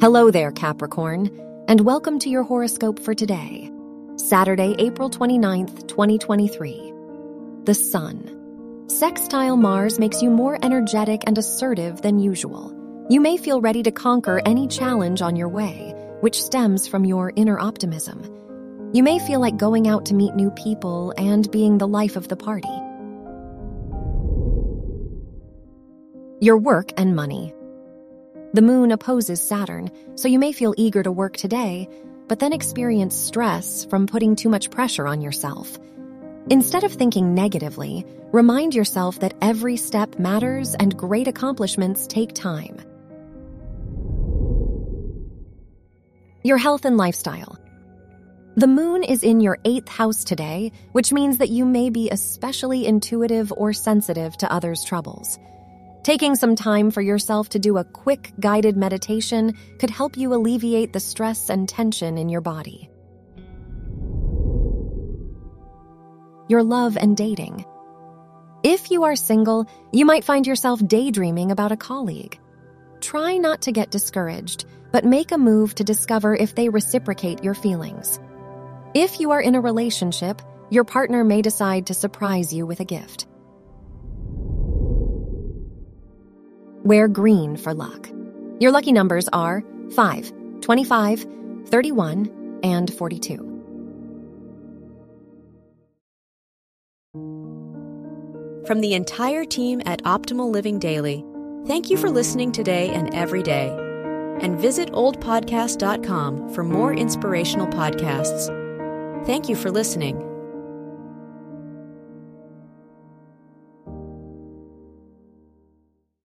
Hello there, Capricorn, and welcome to your horoscope for today, Saturday, April 29th, 2023. The Sun. Sextile Mars makes you more energetic and assertive than usual. You may feel ready to conquer any challenge on your way, which stems from your inner optimism. You may feel like going out to meet new people and being the life of the party. Your work and money. The moon opposes Saturn, so you may feel eager to work today, but then experience stress from putting too much pressure on yourself. Instead of thinking negatively, remind yourself that every step matters and great accomplishments take time. Your health and lifestyle. The moon is in your eighth house today, which means that you may be especially intuitive or sensitive to others' troubles. Taking some time for yourself to do a quick guided meditation could help you alleviate the stress and tension in your body. Your love and dating. If you are single, you might find yourself daydreaming about a colleague. Try not to get discouraged, but make a move to discover if they reciprocate your feelings. If you are in a relationship, your partner may decide to surprise you with a gift. Wear green for luck. Your lucky numbers are 5, 25, 31, and 42. From the entire team at Optimal Living Daily, thank you for listening today and every day. And visit oldpodcast.com for more inspirational podcasts. Thank you for listening.